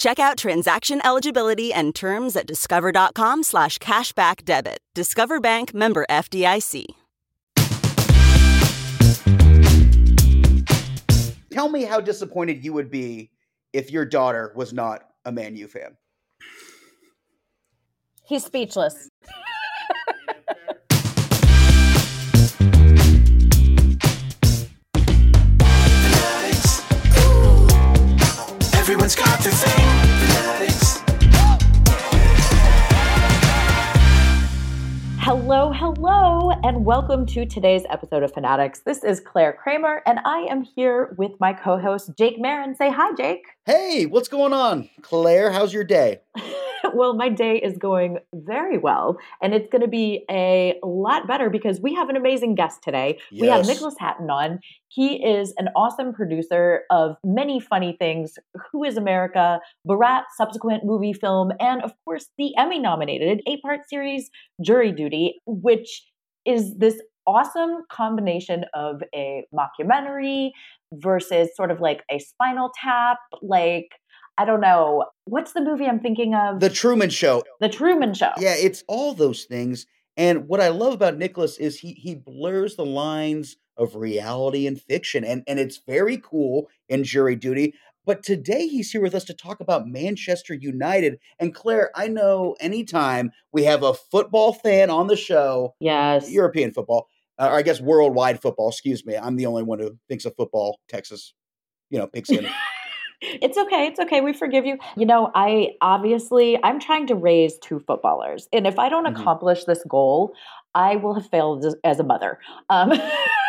Check out transaction eligibility and terms at discover.com slash cashback debit. Discover Bank member FDIC. Tell me how disappointed you would be if your daughter was not a Man U fan. He's speechless. And welcome to today's episode of Fanaddicts. This is Clare Kramer, and I am here with my co host, Jake Marin. Say hi, Jake. Hey, what's going on? Clare, how's your day? well, my day is going very well, and it's going to be a lot better because we have an amazing guest today. We have Nicholas Hatton on. He is an awesome producer of many funny things Who is America, Borat, subsequent movie film, and of course, the Emmy nominated eight part series Jury Duty, which is this awesome combination of a mockumentary versus sort of like a spinal tap, like. I don't know. What's the movie I'm thinking of? The Truman Show. The Truman Show. Yeah, it's all those things. And what I love about Nicholas is he he blurs the lines of reality and fiction, and and it's very cool in Jury Duty. But today he's here with us to talk about Manchester United. And Clare, I know anytime we have a football fan on the show, Yes. European football, uh, or I guess worldwide football. Excuse me, I'm the only one who thinks of football. Texas, you know, pigskin. It's okay. It's okay. We forgive you. You know, I obviously I'm trying to raise two footballers, and if I don't Mhm. accomplish this goal, I will have failed as, as a mother. Um,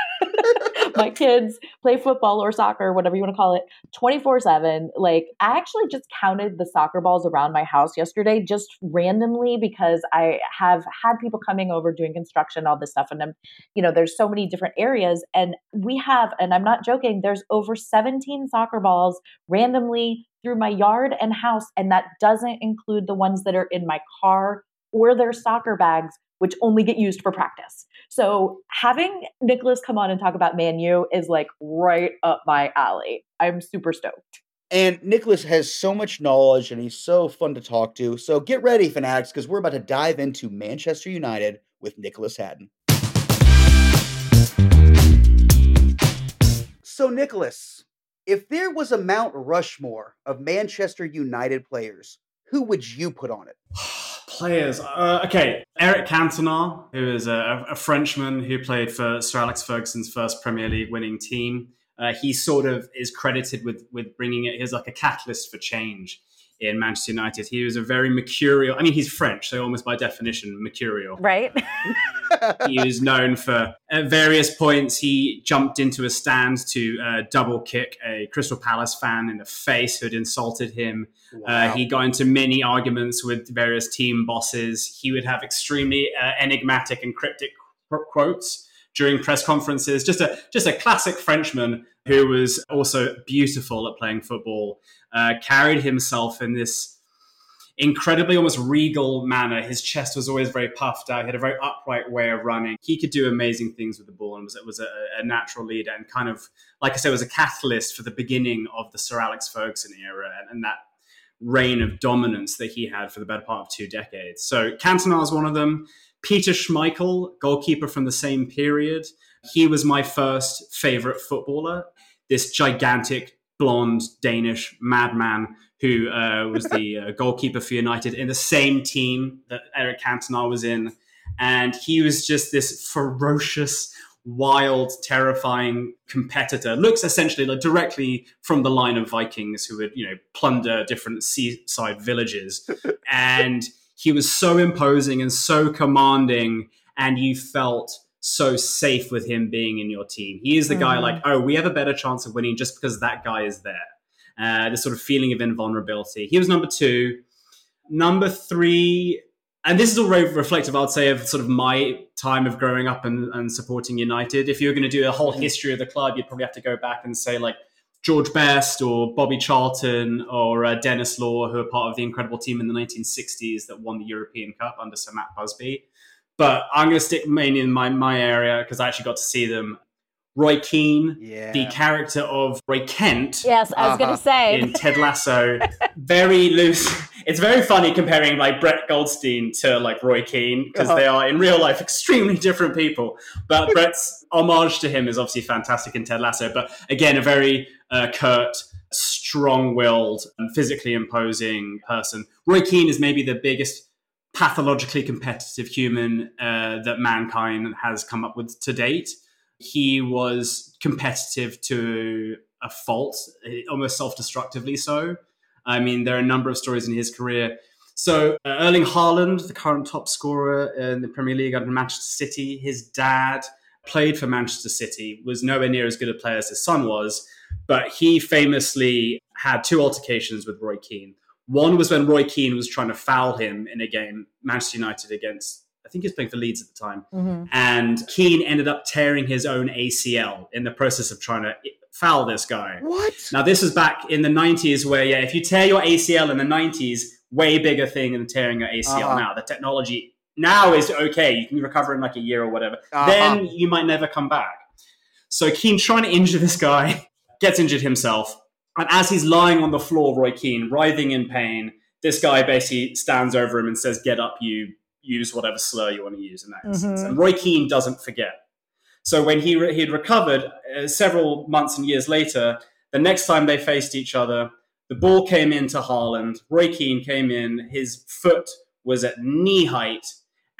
my kids play football or soccer, whatever you want to call it, 24 7. Like, I actually just counted the soccer balls around my house yesterday just randomly because I have had people coming over doing construction, all this stuff. And I'm, you know, there's so many different areas. And we have, and I'm not joking, there's over 17 soccer balls randomly through my yard and house. And that doesn't include the ones that are in my car or their soccer bags, which only get used for practice. So having Nicholas come on and talk about Man U is like right up my alley. I'm super stoked. And Nicholas has so much knowledge and he's so fun to talk to. So get ready, Fanaddicts, because we're about to dive into Manchester United with Nicholas Hatton. So, Nicholas, if there was a Mount Rushmore of Manchester United players, who would you put on it? Players. Uh, okay, Eric Cantona, who is a, a Frenchman who played for Sir Alex Ferguson's first Premier League winning team. Uh, he sort of is credited with with bringing it. He's like a catalyst for change in Manchester United. He was a very mercurial. I mean, he's French, so almost by definition, mercurial. Right? he was known for at various points he jumped into a stand to uh, double kick a Crystal Palace fan in the face who had insulted him. Uh, he got into many arguments with various team bosses. He would have extremely uh, enigmatic and cryptic qu- quotes during press conferences. Just a just a classic Frenchman who was also beautiful at playing football. Uh, carried himself in this incredibly almost regal manner. His chest was always very puffed out. He had a very upright way of running. He could do amazing things with the ball and was, was a, a natural leader and kind of, like I said, was a catalyst for the beginning of the Sir Alex Ferguson era and, and that reign of dominance that he had for the better part of two decades. So Cantona is one of them. Peter Schmeichel, goalkeeper from the same period. He was my first favorite footballer. This gigantic blonde Danish madman who uh, was the uh, goalkeeper for United in the same team that Eric Cantona was in. And he was just this ferocious, wild, terrifying competitor. Looks essentially like directly from the line of Vikings who would, you know, plunder different seaside villages. and he was so imposing and so commanding, and you felt so safe with him being in your team. He is the guy Mhm. like, oh, we have a better chance of winning just because that guy is there. Uh, this sort of feeling of invulnerability. He was number two. Number three, and this is all reflective, I'd say, of sort of my time of growing up and, and supporting United. If you were going to do a whole Mhm. history of the club, you'd probably have to go back and say like George Best or Bobby Charlton or uh, Denis Law, who are part of the incredible team in the 1960s that won the European Cup under Sir Matt Busby. But I'm going to stick mainly in my, my area because I actually got to see them. Roy Keane, Yeah. the character of Roy Kent Yes, I was going Uh-huh. to say. in Ted Lasso, very loose. It's very funny comparing like Brett Goldstein to like Roy Keane because Uh-huh. they are in real life extremely different people. But Brett's homage to him is obviously fantastic in Ted Lasso. But again, a very uh, curt, strong-willed, and physically imposing person. Roy Keane is maybe the biggest pathologically competitive human uh, that mankind has come up with to date. He was competitive to a fault, almost self-destructively so. I mean, there are a number of stories in his career. So uh, Erling Haaland, the current top scorer in the Premier League under Manchester City, his dad played for Manchester City, was nowhere near as good a player as his son was, but he famously had two altercations with Roy Keane. One was when Roy Keane was trying to foul him in a game, Manchester United against, think he was playing for Leeds at the time. Mhm. And Keane ended up tearing his own ACL in the process of trying to foul this guy. What? Now, this was back in the 90s where, yeah, if you tear your ACL in the 90s, way bigger thing than tearing your ACL Uh-huh. now. The technology now is okay. You can recover in like a year or whatever. Uh-huh. Then you might never come back. So Keane trying to injure this guy, gets injured himself. And as he's lying on the floor, Roy Keane, writhing in pain, this guy basically stands over him and says, Get up, you use whatever slur you want to use in that instance. Mhm. And Roy Keane doesn't forget. So when he re- he'd recovered uh, several months and years later, the next time they faced each other, the ball came into Haaland. Roy Keane came in. His foot was at knee height,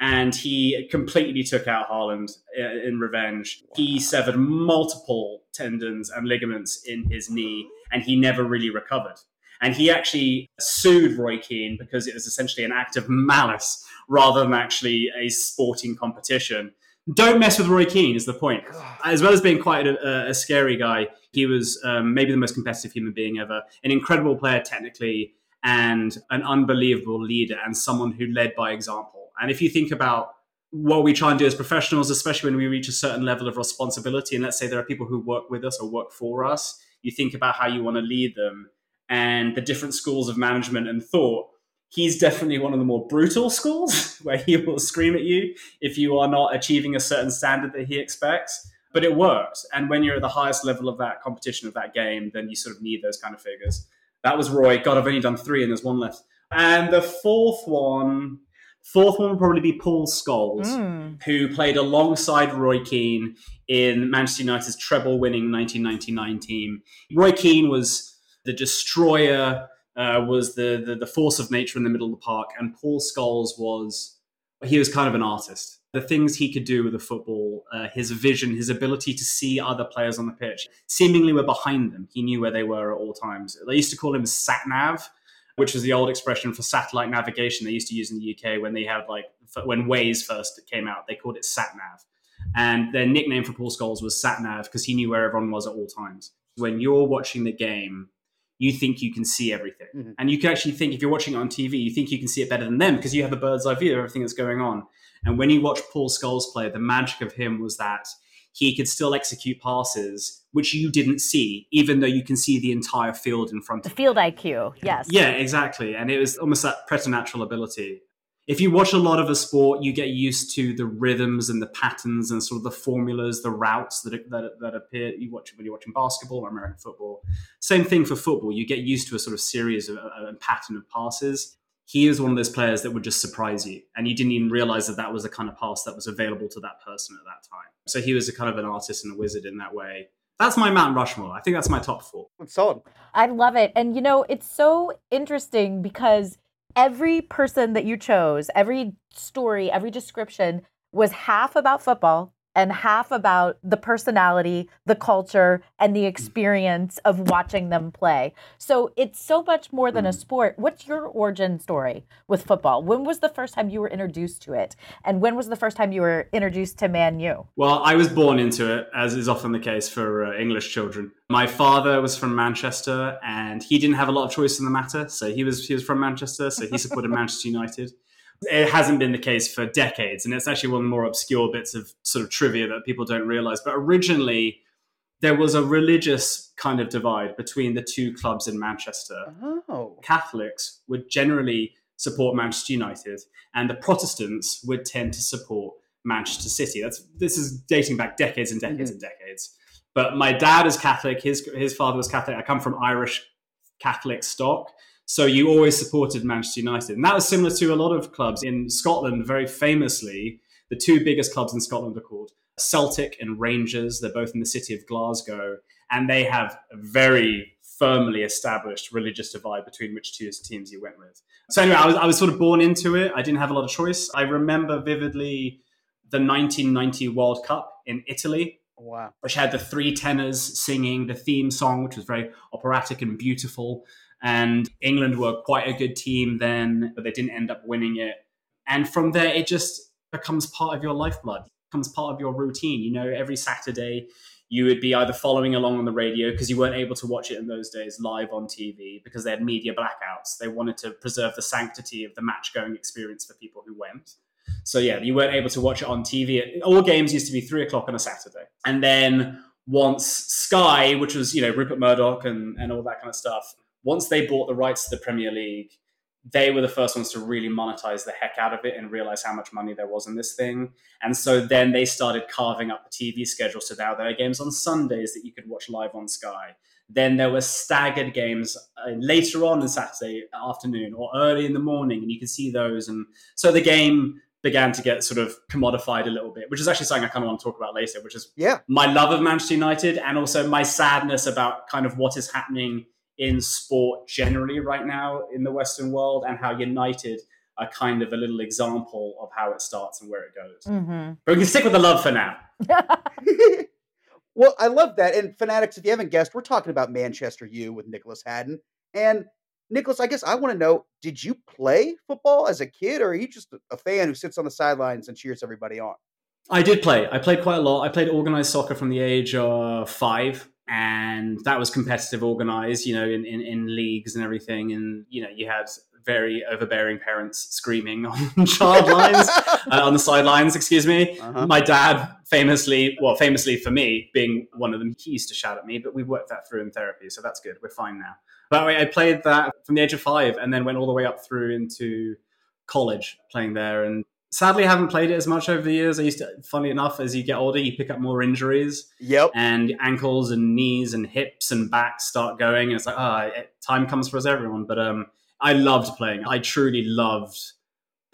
and he completely took out Haaland uh, in revenge. He severed multiple tendons and ligaments in his knee, and he never really recovered. And he actually sued Roy Keane because it was essentially an act of malice rather than actually a sporting competition. Don't mess with Roy Keane is the point. As well as being quite a, a scary guy, he was um, maybe the most competitive human being ever. An incredible player technically, and an unbelievable leader, and someone who led by example. And if you think about what we try and do as professionals, especially when we reach a certain level of responsibility, and let's say there are people who work with us or work for us, you think about how you want to lead them and the different schools of management and thought. He's definitely one of the more brutal schools where he will scream at you if you are not achieving a certain standard that he expects. But it works. And when you're at the highest level of that competition of that game, then you sort of need those kind of figures. That was Roy. God, I've only done three and there's one left. And the fourth one, fourth one would probably be Paul Scholes Mm. who played alongside Roy Keane in Manchester United's treble winning 1999 team. Roy Keane was the destroyer, uh, was the, the, the force of nature in the middle of the park, and Paul Scholes was, he was kind of an artist. The things he could do with the football, uh, his vision, his ability to see other players on the pitch, seemingly were behind them. He knew where they were at all times. They used to call him sat nav, which was the old expression for satellite navigation they used to use in the UK when they had like when Waze first came out. They called it sat nav, and their nickname for Paul Scholes was sat nav because he knew where everyone was at all times. When you're watching the game, you think you can see everything, Mhm. and you can actually think if you're watching it on TV, you think you can see it better than them because you have a bird's eye view of everything that's going on. And when you watch Paul Scholes play, the magic of him was that he could still execute passes which you didn't see, even though you can see the entire field in front The of you. The field IQ, yes. Yeah, exactly. And it was almost that preternatural ability. If you watch a lot of a sport, you get used to the rhythms and the patterns and sort of the formulas, the routes that that, that appear. You watch when you're watching basketball or American football. Same thing for football. You get used to a sort of series of uh, a, a pattern of passes. He is one of those players that would just surprise you, and you didn't even realize that that was the kind of pass that was available to that person at that time. So he was a kind of an artist and a wizard in that way. That's my Mount Rushmore. I think that's my top four. Solid. I love it. And you know, it's so interesting because every person that you chose, every story, every description was half about football and half about the personality, the culture, and the experience of watching them play. So it's so much more than a sport. What's your origin story with football? When was the first time you were introduced to it? And when was the first time you were introduced to Man U? Well, I was born into it, as is often the case for uh, English children. My father was from Manchester, and he didn't have a lot of choice in the matter. So he was he was from Manchester, so he supported Manchester United. It hasn't been the case for decades, and it's actually one of the more obscure bits of sort of trivia that people don't realize. But originally, there was a religious kind of divide between the two clubs in Manchester. Oh. Catholics would generally support Manchester United, and the Protestants would tend to support Manchester City. That's this is dating back decades and decades mm-hmm. and decades. But my dad is Catholic. His his father was Catholic. I come from Irish Catholic stock, so you always supported Manchester United, and that was similar to a lot of clubs in Scotland. Very famously, the two biggest clubs in Scotland are called Celtic and Rangers. They're both in the city of Glasgow, and they have a very firmly established religious divide between which two teams you went with. So anyway, I was I was sort of born into it. I didn't have a lot of choice. I remember vividly the 1990 World Cup in Italy, Wow. which had the three tenors singing the theme song, which was very operatic and beautiful. And England were quite a good team then, but they didn't end up winning it. And from there, it just becomes part of your lifeblood, becomes part of your routine. You know, every Saturday, you would be either following along on the radio because you weren't able to watch it in those days live on TV because they had media blackouts. They wanted to preserve the sanctity of the match going experience for people who went. So yeah, you weren't able to watch it on TV. All games used to be three o'clock on a Saturday, and then once Sky, which was you know Rupert Murdoch and and all that kind of stuff, once they bought the rights to the Premier League, they were the first ones to really monetize the heck out of it and realize how much money there was in this thing. And so then they started carving up the TV schedule so now there are games on Sundays that you could watch live on Sky. Then there were staggered games uh, later on in Saturday afternoon or early in the morning, and you could see those. And so the game began to get sort of commodified a little bit, which is actually something I kind of want to talk about later, which is Yeah. my love of Manchester United and also my sadness about kind of what is happening in sport generally right now in the Western world and how United are kind of a little example of how it starts and where it goes. Mm-hmm. But we can stick with the love for now. well, I love that. And Fanaddicts, if you haven't guessed, we're talking about Manchester U with Nicholas Hatton. And Nicholas, I guess I want to know: Did you play football as a kid, or are you just a- a fan who sits on the sidelines and cheers everybody on? I did play. I played quite a lot. I played organized soccer from the age of five, and that was competitive organized, you know, in, in, in leagues and everything. And, you know, you had very overbearing parents screaming on child lines, uh, on the sidelines, excuse me. Uh-huh. My dad famously, well, famously for me, being one of them, he used to shout at me, but we worked that through in therapy, so that's good. We're fine now. But I I played that from the age of five and then went all the way up through into college playing there. And sadly, I haven't played it as much over the years. I used to, funny enough, as you get older, you pick up more injuries Yep. and ankles and knees and hips and backs start going. And it's like, ah, it time comes for us everyone. But um, I loved playing. I truly loved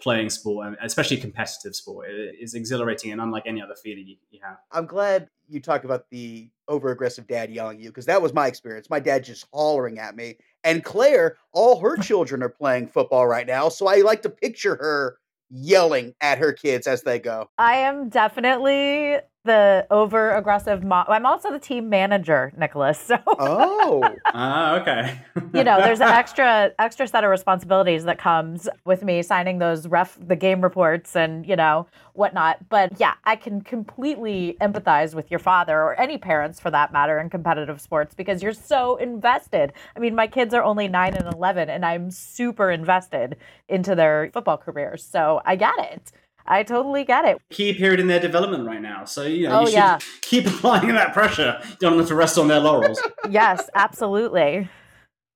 playing sport, and especially competitive sport. It is exhilarating and unlike any other feeling you, you have. I'm glad you talk about the over aggressive dad yelling at you because that was my experience. My dad just hollering at me. And Clare, all her children are playing football right now. So I like to picture her yelling at her kids as they go. I am definitely the over aggressive mom. I'm also the team manager, Nicholas. So Oh. Ah, okay. you know, there's an extra extra set of responsibilities that comes with me signing those ref the game reports and you know whatnot. But yeah, I can completely empathize with your father or any parents for that matter in competitive sports because you're so invested. I mean, my kids are only nine and eleven, and I'm super invested into their football careers. So I get it. I totally get it. key period in their development right now. So you know, Oh, you should yeah. keep applying that pressure. You don't them to rest on their laurels. Yes, absolutely.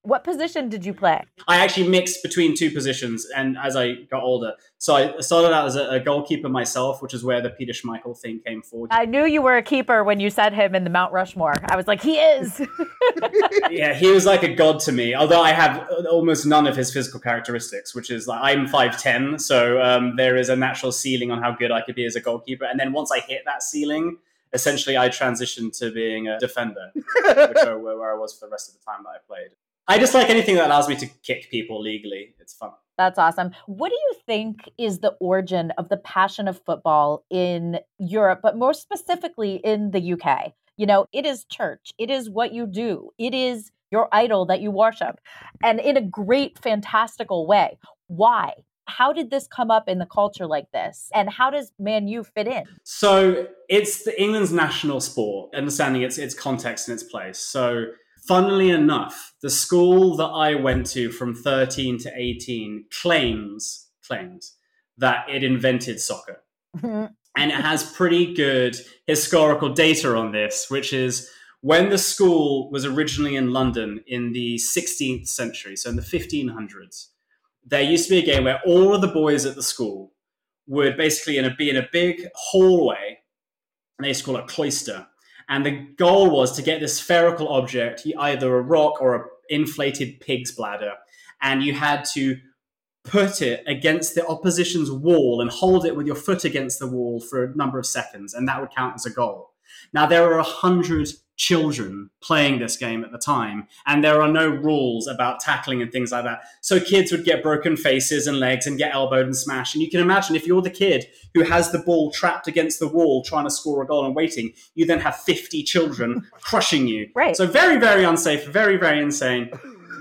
What position did you play? I actually mixed between two positions, and as I got older, so I started out as a, a goalkeeper myself, which is where the Peter Schmeichel thing came forward. I knew you were a keeper when you said him in the Mount Rushmore. I was like, he is. yeah, he was like a god to me. Although I have almost none of his physical characteristics, which is like I'm five ten, so um, there is a natural ceiling on how good I could be as a goalkeeper. And then once I hit that ceiling, essentially I transitioned to being a defender, which are where, where I was for the rest of the time that I played. I just like anything that allows me to kick people legally. It's fun. That's awesome. What do you think is the origin of the passion of football in Europe, but more specifically in the UK? You know, it is church, it is what you do, it is your idol that you worship, and in a great, fantastical way. Why? How did this come up in the culture like this? And how does Man U fit in? So it's the England's national sport, understanding its its context and its place. So funnily enough, the school that I went to from 13 to 18 claims claims that it invented soccer. Mm-hmm. and it has pretty good historical data on this, which is when the school was originally in London in the 16th century, so in the 1500s, there used to be a game where all of the boys at the school would basically in a, be in a big hallway, and they used to call it cloister. And the goal was to get this spherical object, either a rock or an inflated pig's bladder, and you had to put it against the opposition's wall and hold it with your foot against the wall for a number of seconds, and that would count as a goal. Now, there are a hundred children playing this game at the time, and there are no rules about tackling and things like that. So kids would get broken faces and legs and get elbowed and smashed. And you can imagine if you're the kid who has the ball trapped against the wall trying to score a goal and waiting, you then have 50 children crushing you. Right. So very, very unsafe, very, very insane.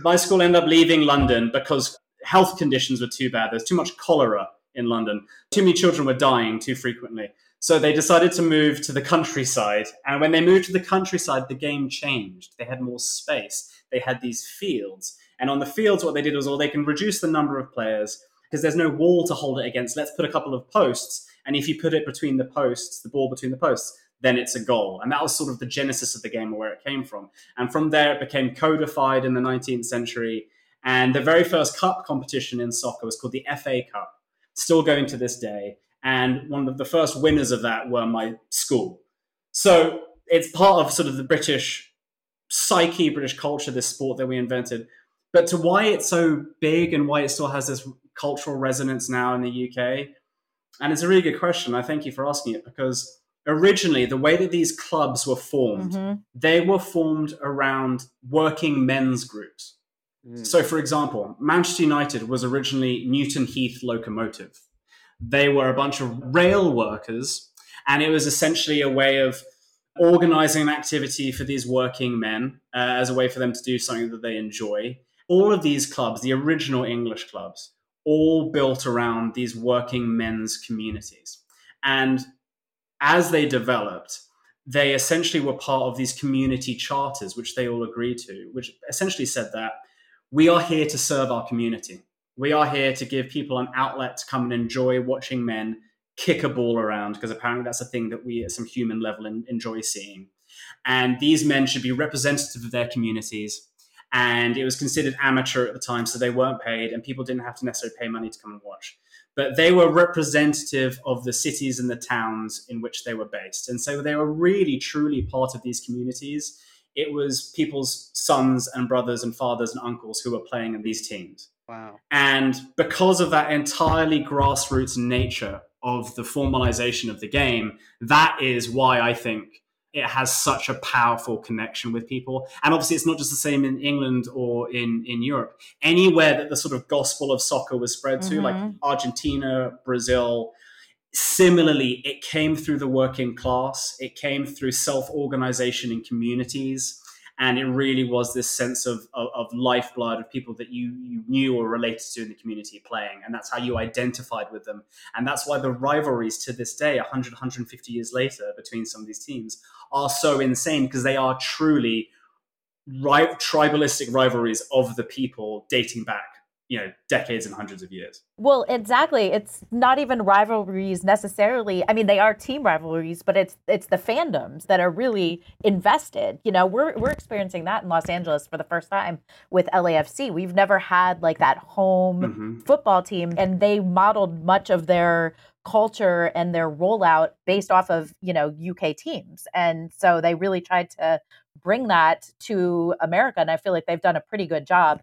My school ended up leaving London because health conditions were too bad. There's too much cholera in London. Too many children were dying too frequently. So they decided to move to the countryside. And when they moved to the countryside, the game changed. They had more space. They had these fields. And on the fields, what they did was, well, they can reduce the number of players because there's no wall to hold it against. Let's put a couple of posts. And if you put it between the posts, the ball between the posts, then it's a goal. And that was sort of the genesis of the game or where it came from. And from there, it became codified in the 19th century. And the very first cup competition in soccer was called the FA Cup, still going to this day and one of the first winners of that were my school. So it's part of sort of the British psyche, British culture, this sport that we invented. But to why it's so big and why it still has this cultural resonance now in the UK, and it's a really good question. I thank you for asking it because originally the way that these clubs were formed, Mhm. they were formed around working men's groups. Mm. So, for example, Manchester United was originally Newton Heath Locomotive. They were a bunch of rail workers, and it was essentially a way of organizing an activity for these working men uh, as a way for them to do something that they enjoy. All of these clubs, the original English clubs, all built around these working men's communities. And as they developed, they essentially were part of these community charters, which they all agreed to, which essentially said that we are here to serve our community. We are here to give people an outlet to come and enjoy watching men kick a ball around, because apparently that's a thing that we at some human level en- enjoy seeing. And these men should be representative of their communities. And it was considered amateur at the time, so they weren't paid, and people didn't have to necessarily pay money to come and watch. But they were representative of the cities and the towns in which they were based. And so they were really, truly part of these communities. It was people's sons and brothers and fathers and uncles who were playing in these teams. Wow. And because of that entirely grassroots nature of the formalization of the game, that is why I think it has such a powerful connection with people. And obviously, it's not just the same in England or in, in Europe. Anywhere that the sort of gospel of soccer was spread to, like Mhm. Argentina, Brazil, similarly, it came through the working class, it came through self organization in communities and it really was this sense of, of, of lifeblood of people that you, you knew or related to in the community playing. And that's how you identified with them. And that's why the rivalries to this day 100 150 years later between some of these teams are so insane because they are truly ri- tribalistic rivalries of the people dating back you know decades and hundreds of years Well, exactly. It's not even rivalries necessarily. I mean, they are team rivalries, but it's it's the fandoms that are really invested. You know, we're we're experiencing that in Los Angeles for the first time with LAFC. We've never had like that home Mhm. football team and they modeled much of their culture and their rollout based off of, you know, UK teams. And so they really tried to bring that to America and I feel like they've done a pretty good job.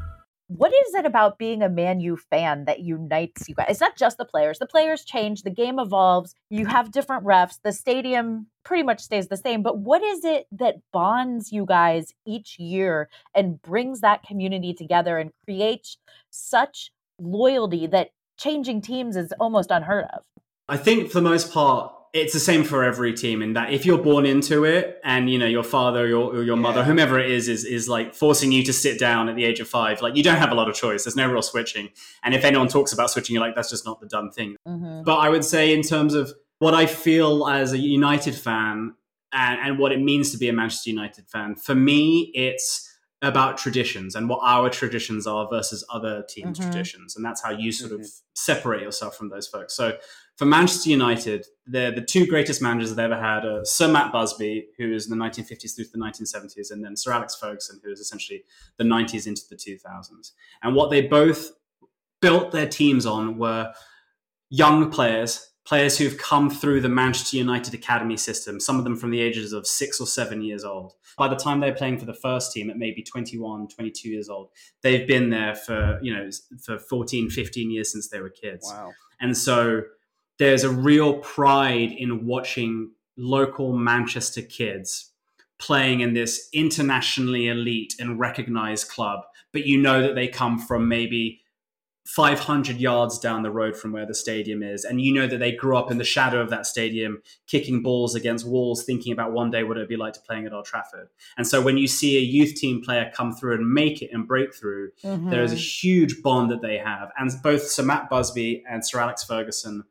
What is it about being a Man U fan that unites you guys? It's not just the players. The players change, the game evolves, you have different refs, the stadium pretty much stays the same. But what is it that bonds you guys each year and brings that community together and creates such loyalty that changing teams is almost unheard of? I think for the most part, it's the same for every team in that if you're born into it and you know your father or your, or your yeah. mother whomever it is is is like forcing you to sit down at the age of five like you don't have a lot of choice there's no real switching and if anyone talks about switching you're like that's just not the done thing mm-hmm. but i would say in terms of what i feel as a united fan and, and what it means to be a manchester united fan for me it's about traditions and what our traditions are versus other teams' mm-hmm. traditions. And that's how you sort mm-hmm. of separate yourself from those folks. So for Manchester United, they're the two greatest managers they've ever had are Sir Matt Busby, who is in the 1950s through to the 1970s, and then Sir Alex Ferguson, who is essentially the 90s into the 2000s. And what they both built their teams on were young players, players who've come through the Manchester United academy system, some of them from the ages of six or seven years old. By the time they're playing for the first team at maybe 21, 22 years old, they've been there for, you know, for 14, 15 years since they were kids. Wow. And so there's a real pride in watching local Manchester kids playing in this internationally elite and recognized club, but you know that they come from maybe 500 yards down the road from where the stadium is. And you know that they grew up in the shadow of that stadium, kicking balls against walls, thinking about one day what it would be like to playing at Old Trafford. And so when you see a youth team player come through and make it and break through, mm-hmm. there is a huge bond that they have. And both Sir Matt Busby and Sir Alex Ferguson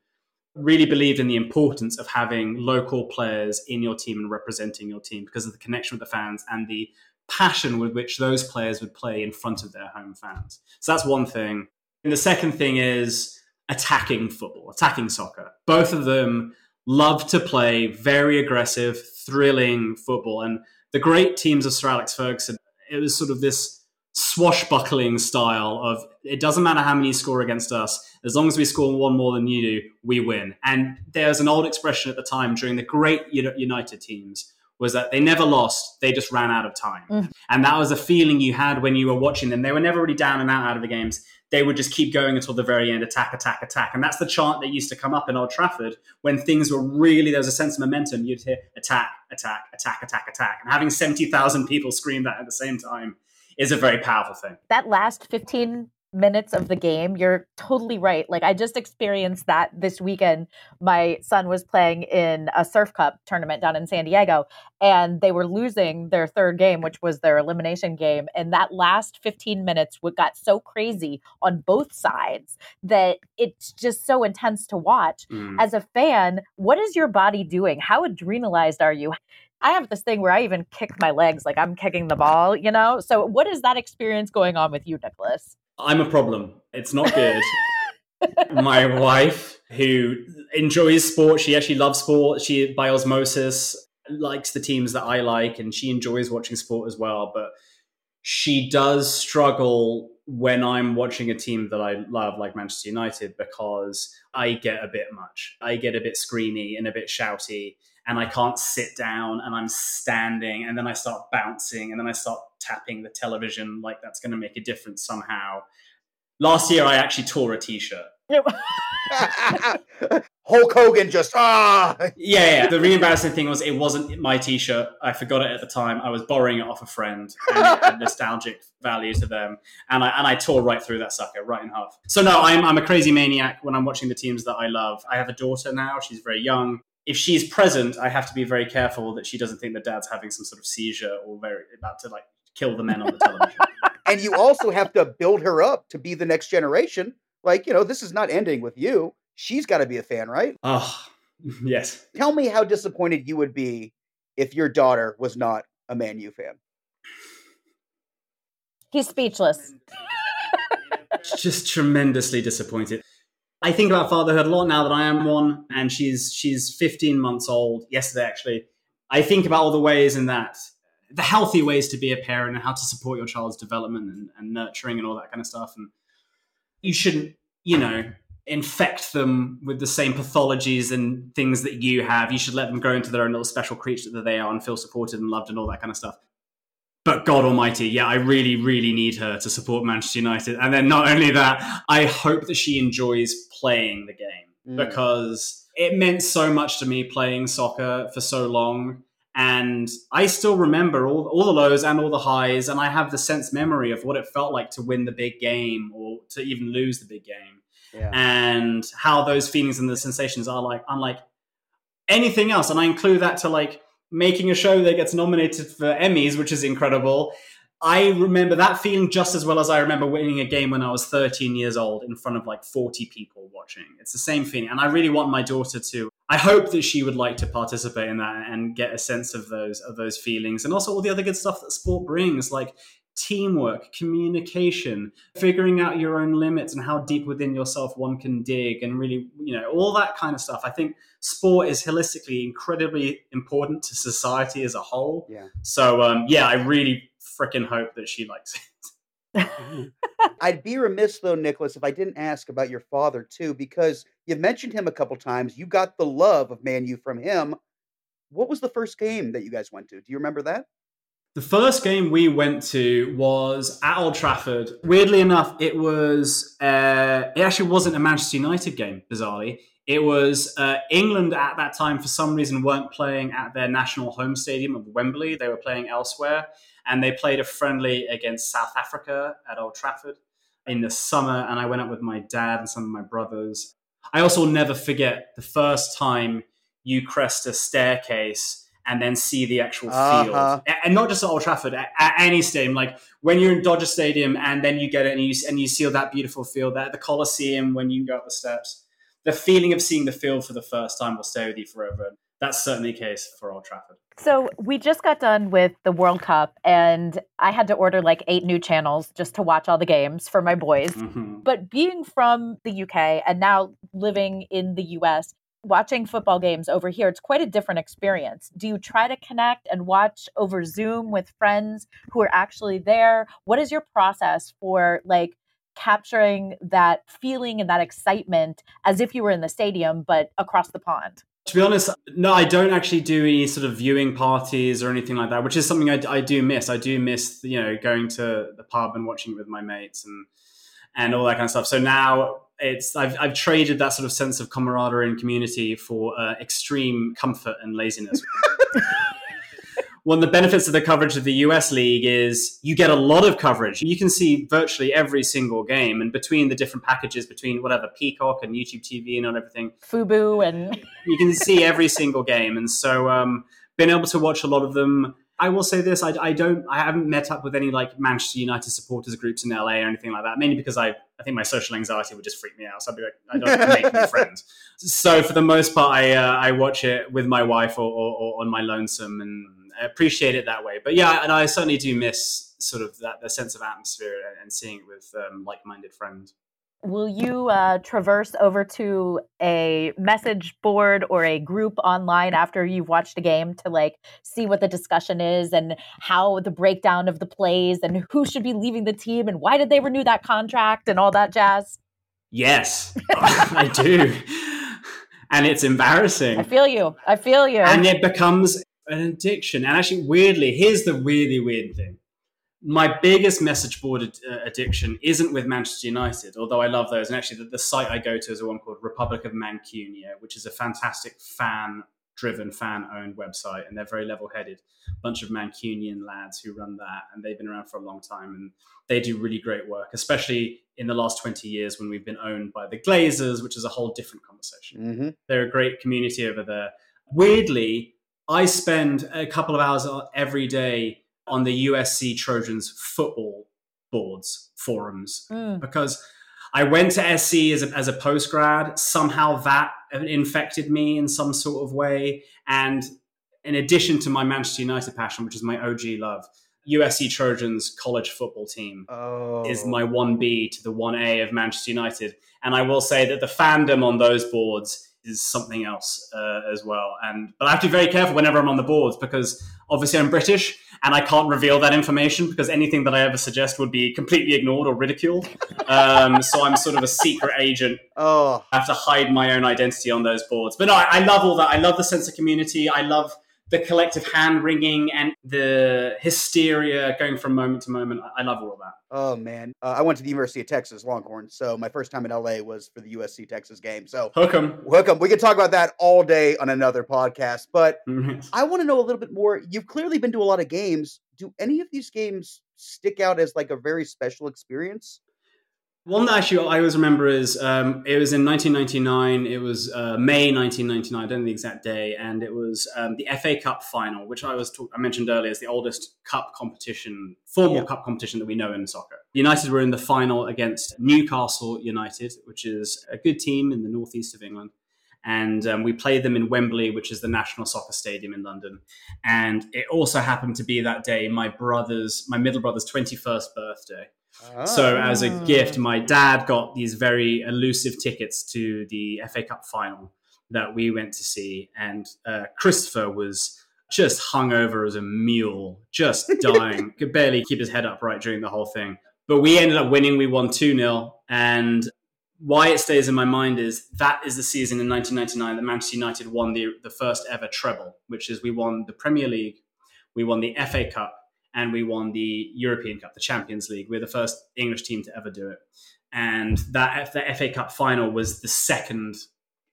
really believed in the importance of having local players in your team and representing your team because of the connection with the fans and the passion with which those players would play in front of their home fans. So that's one thing. And the second thing is attacking football, attacking soccer. Both of them love to play very aggressive, thrilling football. And the great teams of Sir Alex Ferguson, it was sort of this swashbuckling style of it doesn't matter how many you score against us as long as we score one more than you do we win. And there's an old expression at the time during the great united teams was that they never lost they just ran out of time. Mm. and that was a feeling you had when you were watching them. They were never really down and out out of the games. They would just keep going until the very end attack attack attack. And that's the chant that used to come up in old trafford when things were really there was a sense of momentum. You'd hear attack attack attack attack attack. And having 70000 people scream that at the same time is a very powerful thing. That last 15 minutes of the game, you're totally right. Like I just experienced that this weekend. My son was playing in a surf cup tournament down in San Diego and they were losing their third game, which was their elimination game. And that last 15 minutes got so crazy on both sides that it's just so intense to watch. Mm. As a fan, what is your body doing? How adrenalized are you? I have this thing where I even kick my legs like I'm kicking the ball, you know? So, what is that experience going on with you, Nicholas? I'm a problem. It's not good. my wife, who enjoys sport, she actually loves sport. She, by osmosis, likes the teams that I like and she enjoys watching sport as well. But she does struggle when I'm watching a team that I love, like Manchester United, because I get a bit much. I get a bit screamy and a bit shouty and I can't sit down and I'm standing and then I start bouncing and then I start tapping the television like that's going to make a difference somehow. Last year, I actually tore a t shirt. Hulk Hogan just ah yeah, yeah. The really embarrassing thing was it wasn't my T-shirt. I forgot it at the time. I was borrowing it off a friend, and nostalgic value to them. And I and I tore right through that sucker, right in half. So no, I'm I'm a crazy maniac when I'm watching the teams that I love. I have a daughter now. She's very young if she's present, I have to be very careful that she doesn't think that dad's having some sort of seizure or very about to like kill the men on the television. and you also have to build her up to be the next generation. Like, you know, this is not ending with you. She's got to be a fan, right? Oh, yes. Tell me how disappointed you would be if your daughter was not a Man U fan. He's speechless. just tremendously disappointed. I think about fatherhood a lot now that I am one, and she's she's 15 months old. Yesterday, actually, I think about all the ways in that the healthy ways to be a parent and how to support your child's development and, and nurturing and all that kind of stuff. And you shouldn't, you know, infect them with the same pathologies and things that you have. You should let them grow into their own little special creature that they are and feel supported and loved and all that kind of stuff. But God Almighty, yeah, I really, really need her to support Manchester United. And then not only that, I hope that she enjoys playing the game Mm. because it meant so much to me playing soccer for so long. And I still remember all, all the lows and all the highs. And I have the sense memory of what it felt like to win the big game or to even lose the big game Yeah. and how those feelings and the sensations are like unlike anything else. And I include that to like making a show that gets nominated for Emmys, which is incredible. I remember that feeling just as well as I remember winning a game when I was 13 years old in front of like 40 people watching. It's the same feeling. And I really want my daughter to I hope that she would like to participate in that and get a sense of those of those feelings and also all the other good stuff that sport brings like teamwork, communication, figuring out your own limits and how deep within yourself one can dig and really, you know, all that kind of stuff. I think sport is holistically incredibly important to society as a whole. Yeah. So um, yeah, I really freaking hope that she likes it. I'd be remiss though, Nicholas, if I didn't ask about your father too, because you've mentioned him a couple times. You got the love of Man U from him. What was the first game that you guys went to? Do you remember that? The first game we went to was at Old Trafford. Weirdly enough, it was uh, it actually wasn't a Manchester United game. Bizarrely, it was uh, England at that time for some reason weren't playing at their national home stadium of Wembley. They were playing elsewhere, and they played a friendly against South Africa at Old Trafford in the summer. And I went up with my dad and some of my brothers. I also never forget the first time you crest a staircase and then see the actual field. Uh-huh. A- And not just at Old Trafford, at, at any stadium. Like when you're in Dodger Stadium and then you get it and you, and you see that beautiful field there, the Coliseum when you go up the steps. The feeling of seeing the field for the first time will stay with you forever. That's certainly the case for Old Trafford. So we just got done with the World Cup, and I had to order like eight new channels just to watch all the games for my boys. Mhm. But being from the UK and now living in the US, watching football games over here, it's quite a different experience. Do you try to connect and watch over Zoom with friends who are actually there? What is your process for like capturing that feeling and that excitement as if you were in the stadium but across the pond? To be honest, no, I don't actually do any sort of viewing parties or anything like that, which is something I, I do miss. I do miss, you know, going to the pub and watching it with my mates and and all that kind of stuff. So now it's I've, I've traded that sort of sense of camaraderie and community for uh, extreme comfort and laziness. One of the benefits of the coverage of the US League is you get a lot of coverage. You can see virtually every single game, and between the different packages, between whatever Peacock and YouTube TV and everything, Fubo and you can see every single game, and so um, been able to watch a lot of them. I will say this: I, I don't, I haven't met up with any like Manchester United supporters groups in LA or anything like that. Mainly because I, I think my social anxiety would just freak me out. So I'd be like, I don't make new friends. So for the most part, I, uh, I watch it with my wife or, or, or on my lonesome, and I appreciate it that way. But yeah, and I certainly do miss sort of that the sense of atmosphere and, and seeing it with um, like-minded friends. Will you uh, traverse over to a message board or a group online after you've watched a game to like see what the discussion is and how the breakdown of the plays and who should be leaving the team and why did they renew that contract and all that jazz? Yes, I do. And it's embarrassing. I feel you. I feel you. and it becomes an addiction. And actually, weirdly, here's the really weird thing. My biggest message board ad- uh, addiction isn't with Manchester United, although I love those. And actually, the, the site I go to is a one called Republik of Mancunia, which is a fantastic fan driven, fan owned website. And they're very level headed. bunch of Mancunian lads who run that. And they've been around for a long time. And they do really great work, especially in the last 20 years when we've been owned by the Glazers, which is a whole different conversation. Mm-hmm. They're a great community over there. Weirdly, I spend a couple of hours every day on the USC Trojans football boards, forums, Mm. because I went to SC as a, as a post grad. Somehow that infected me in some sort of way. And in addition to my Manchester United passion, which is my OG love, USC Trojans college football team Oh, is my 1B to the 1A of Manchester United. And I will say that the fandom on those boards is something else uh, as well. And but I have to be very careful whenever I'm on the boards because obviously I'm British and I can't reveal that information because anything that I ever suggest would be completely ignored or ridiculed. Um, so I'm sort of a secret agent oh, I have to hide my own identity on those boards. But no, I, I love all that. I love the sense of community. I love the collective hand wringing and the hysteria going from moment to moment. I, love all of that. oh man. Uh, I went to the University of Texas Longhorns, so my first time in LA was for the USC Texas game. So Hook 'em. hook 'em. We could talk about that all day on another podcast, but I want to know a little bit more. You've clearly been to a lot of games. Do any of these games stick out as like a very special experience? One that actually I always remember is um, it was in 1999. It was uh, May 1999. I don't know the exact day, and it was um, the FA Cup final, which I was talk- I mentioned earlier is the oldest cup competition, formal Yeah. cup competition that we know in soccer. United were in the final against Newcastle United, which is a good team in the northeast of England. And um, we played them in Wembley, which is the National Soccer Stadium in London. And it also happened to be that day my brother's, my middle brother's 21st birthday. So, Ah. as a gift, my dad got these very elusive tickets to the FA Cup final that we went to see. And uh, Christopher was just hung over as a mule, just dying, could barely keep his head upright during the whole thing. But we ended up winning. We won 2 0. And why it stays in my mind is that is the season in 1999 that Manchester United won the, the first ever treble, which is we won the Premier League, we won the FA Cup, and we won the European Cup, the Champions League. We're the first English team to ever do it. And that the FA Cup final was the second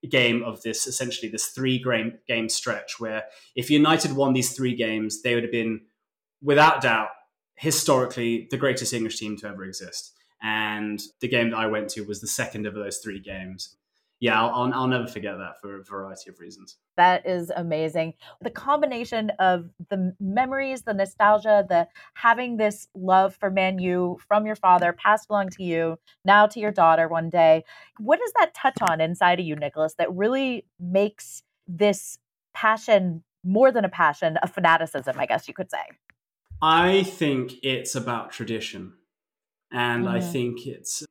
game of this essentially this three game game stretch where if United won these three games, they would have been without doubt historically the greatest English team to ever exist. And the game that I went to was the second of those three games. Yeah, I'll, I'll, I'll never forget that for a variety of reasons. That is amazing. The combination of the memories, the nostalgia, the having this love for Man U from your father passed along to you, now to your daughter one day. What does that touch on inside of you, Nicholas, that really makes this passion more than a passion, a fanaticism, I guess you could say? I think it's about tradition. And I Mhm. think it's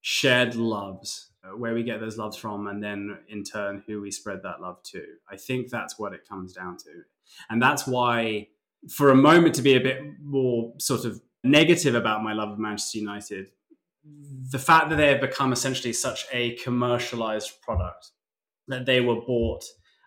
shared loves, where we get those loves from, and then in turn, who we spread that love to. I think that's what it comes down to. And that's why, for a moment, to be a bit more sort of negative about my love of Manchester United, the fact that they have become essentially such a commercialized product, that they were bought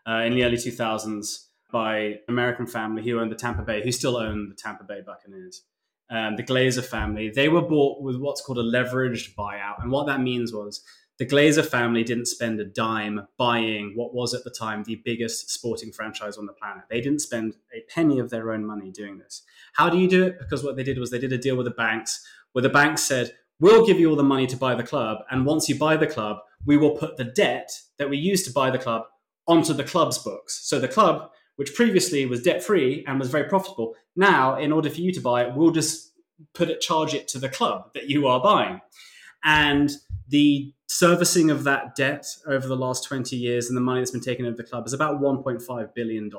uh, in the early 2000s by an American family who owned the Tampa Bay, who still own the Tampa Bay Buccaneers. Um, the Glazer family, they were bought with what's called a leveraged buyout. And what that means was the Glazer family didn't spend a dime buying what was at the time the biggest sporting franchise on the planet. They didn't spend a penny of their own money doing this. How do you do it? Because what they did was they did a deal with the banks where the banks said, We'll give you all the money to buy the club. And once you buy the club, we will put the debt that we used to buy the club onto the club's books. So the club, which previously was debt free and was very profitable, now, in order for you to buy it, we'll just put it, charge it to the club that you are buying. And the servicing of that debt over the last 20 years and the money that's been taken over the club is about $1.5 billion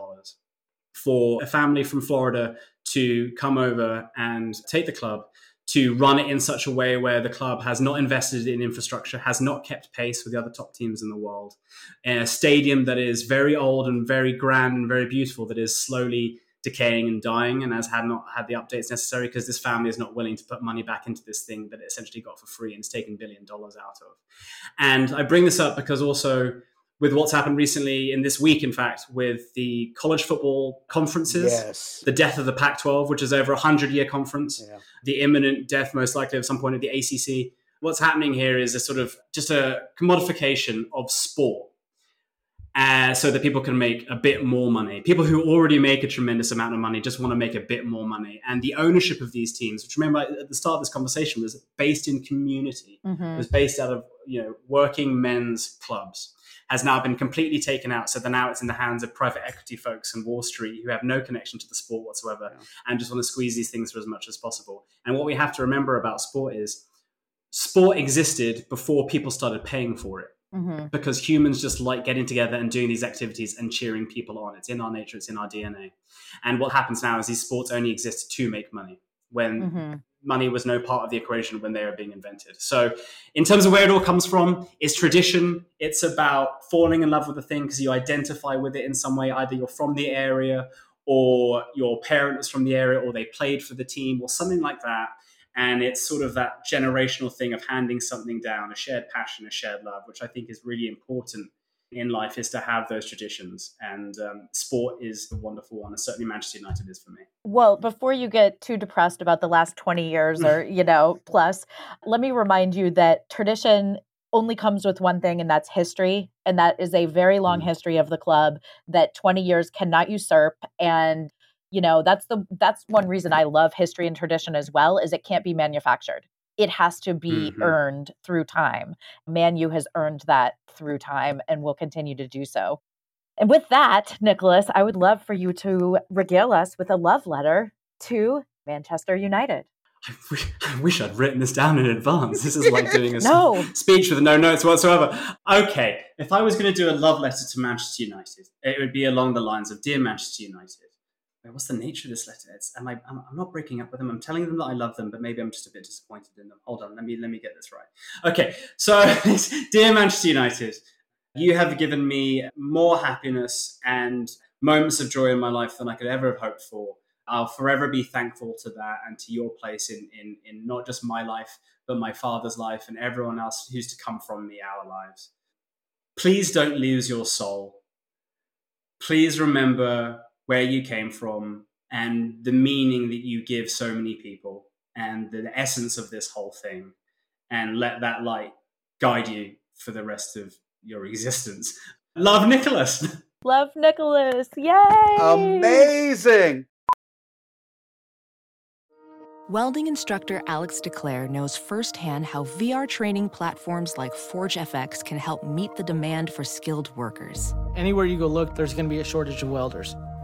for a family from Florida to come over and take the club to run it in such a way where the club has not invested in infrastructure, has not kept pace with the other top teams in the world, a stadium that is very old and very grand and very beautiful that is slowly decaying and dying and has had not had the updates necessary because this family is not willing to put money back into this thing that it essentially got for free and it's taken billion dollars out of. And I bring this up because also with what's happened recently in this week, in fact, with the college football conferences, Yes. the death of the Pac 12, which is over a 100 year conference, Yeah. the imminent death, most likely, at some point of the ACC. What's happening here is a sort of just a commodification of sport. Uh, so that people can make a bit more money. People who already make a tremendous amount of money just want to make a bit more money. And the ownership of these teams, which remember at the start of this conversation was based in community, Mm-hmm. was based out of you know working men's clubs has now been completely taken out so that now it's in the hands of private equity folks in wall street who have no connection to the sport whatsoever Yeah. and just want to squeeze these things for as much as possible and what we have to remember about sport is sport existed before people started paying for it Mm-hmm. because humans just like getting together and doing these activities and cheering people on. It's in our nature, it's in our DNA. And what happens now is these sports only exist to make money when Mm-hmm. money was no part of the equation when they were being invented. So, in terms of where it all comes from, it's tradition. It's about falling in love with the thing because you identify with it in some way. Either you're from the area, or your parent was from the area, or they played for the team, or something like that. And it's sort of that generational thing of handing something down, a shared passion, a shared love, which I think is really important in life is to have those traditions. And um, sport is a wonderful one, and certainly Manchester United is for me. Well, before you get too depressed about the last 20 years or, you know, plus, let me remind you that tradition only comes with one thing, and that's history. And that is a very long history of the club that 20 years cannot usurp. And, you know, that's the that's one reason I love history and tradition as well, is it can't be manufactured. It has to be Mhm. earned through time. Man U has earned that through time and will continue to do so. And with that, Nicholas, I would love for you to regale us with a love letter to Manchester United. I wish, I wish I'd written this down in advance. This is like doing a No. speech with no notes whatsoever. Okay, if I was going to do a love letter to Manchester United, it would be along the lines of Dear Manchester United. What's the nature of this letter? It's, am I, I'm, I'm not breaking up with them. I'm telling them that I love them, but maybe I'm just a bit disappointed in them. Hold on, let me let me get this right. Okay, so dear Manchester United, you have given me more happiness and moments of joy in my life than I could ever have hoped for. I'll forever be thankful to that and to your place in, in, in not just my life, but my father's life and everyone else who's to come from me, our lives. Please don't lose your soul. Please remember where you came from and the meaning that you give so many people and the essence of this whole thing. And let that light guide you for the rest of your existence. Love, Nicholas. Love Nicholas. Yay! Amazing. Welding instructor Alex DeClaire knows firsthand how VR training platforms like ForgeFX can help meet the demand for skilled workers. Anywhere you go look, there's going to be a shortage of welders.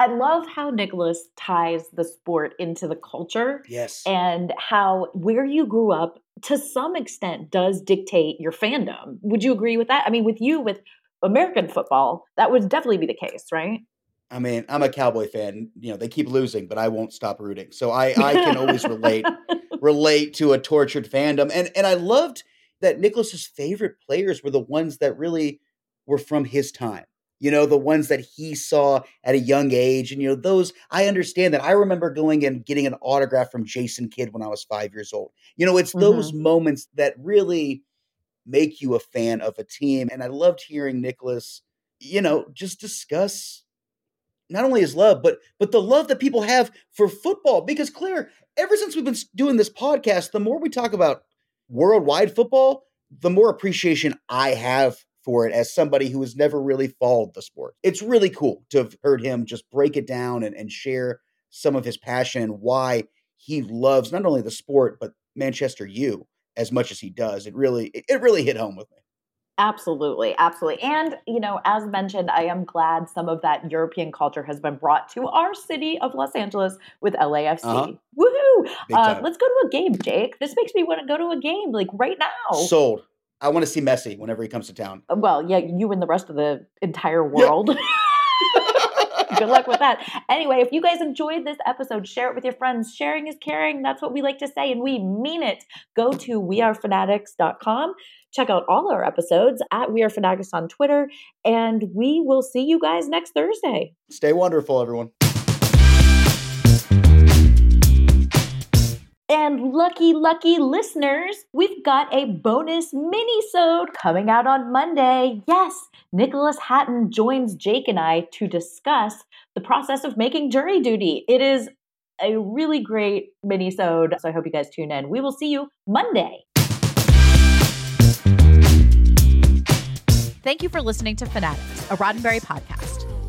I love how Nicholas ties the sport into the culture Yes. and how where you grew up to some extent does dictate your fandom. Would you agree with that? I mean, with you, with American football, that would definitely be the case, right? I mean, I'm a Cowboy fan. You know, they keep losing, but I won't stop rooting. So I, I can always relate relate to a tortured fandom. And and I loved that Nicholas's favorite players were the ones that really were from his time. You know, the ones that he saw at a young age. And you know, those I understand that. I remember going and getting an autograph from Jason Kidd when I was five years old. You know, it's those mm-hmm. moments that really make you a fan of a team. And I loved hearing Nicholas, you know, just discuss not only his love, but but the love that people have for football. Because Clare, ever since we've been doing this podcast, the more we talk about worldwide football, the more appreciation I have for it as somebody who has never really followed the sport. It's really cool to have heard him just break it down and, and share some of his passion and why he loves not only the sport but Manchester U as much as he does. It really it, really hit home with me. Absolutely, absolutely. And, you know, as mentioned, I am glad some of that European culture has been brought to our city of Los Angeles with LAFC. Uh-huh. Woohoo! Uh, let's go to a game, Jake. This makes me want to go to a game like right now. Sold. I want to see Messi whenever he comes to town. Uh, well, yeah, you and the rest of the entire world. Good luck with that. Anyway, if you guys enjoyed this episode, share it with your friends. Sharing is caring. That's what we like to say, and we mean it. Go to wearefanaddicts.com. Check out all our episodes at We Are Fanaddicts on Twitter, and we will see you guys next Thursday. Stay wonderful, everyone. And lucky, lucky listeners, we've got a bonus mini-sode coming out on Monday. Yes, Nicholas Hatton joins Jake and I to discuss the process of making jury duty. It is a really great mini-sode, so I hope you guys tune in. We will see you Monday. Thank you for listening to Fanaddicts, a Roddenberry podcast.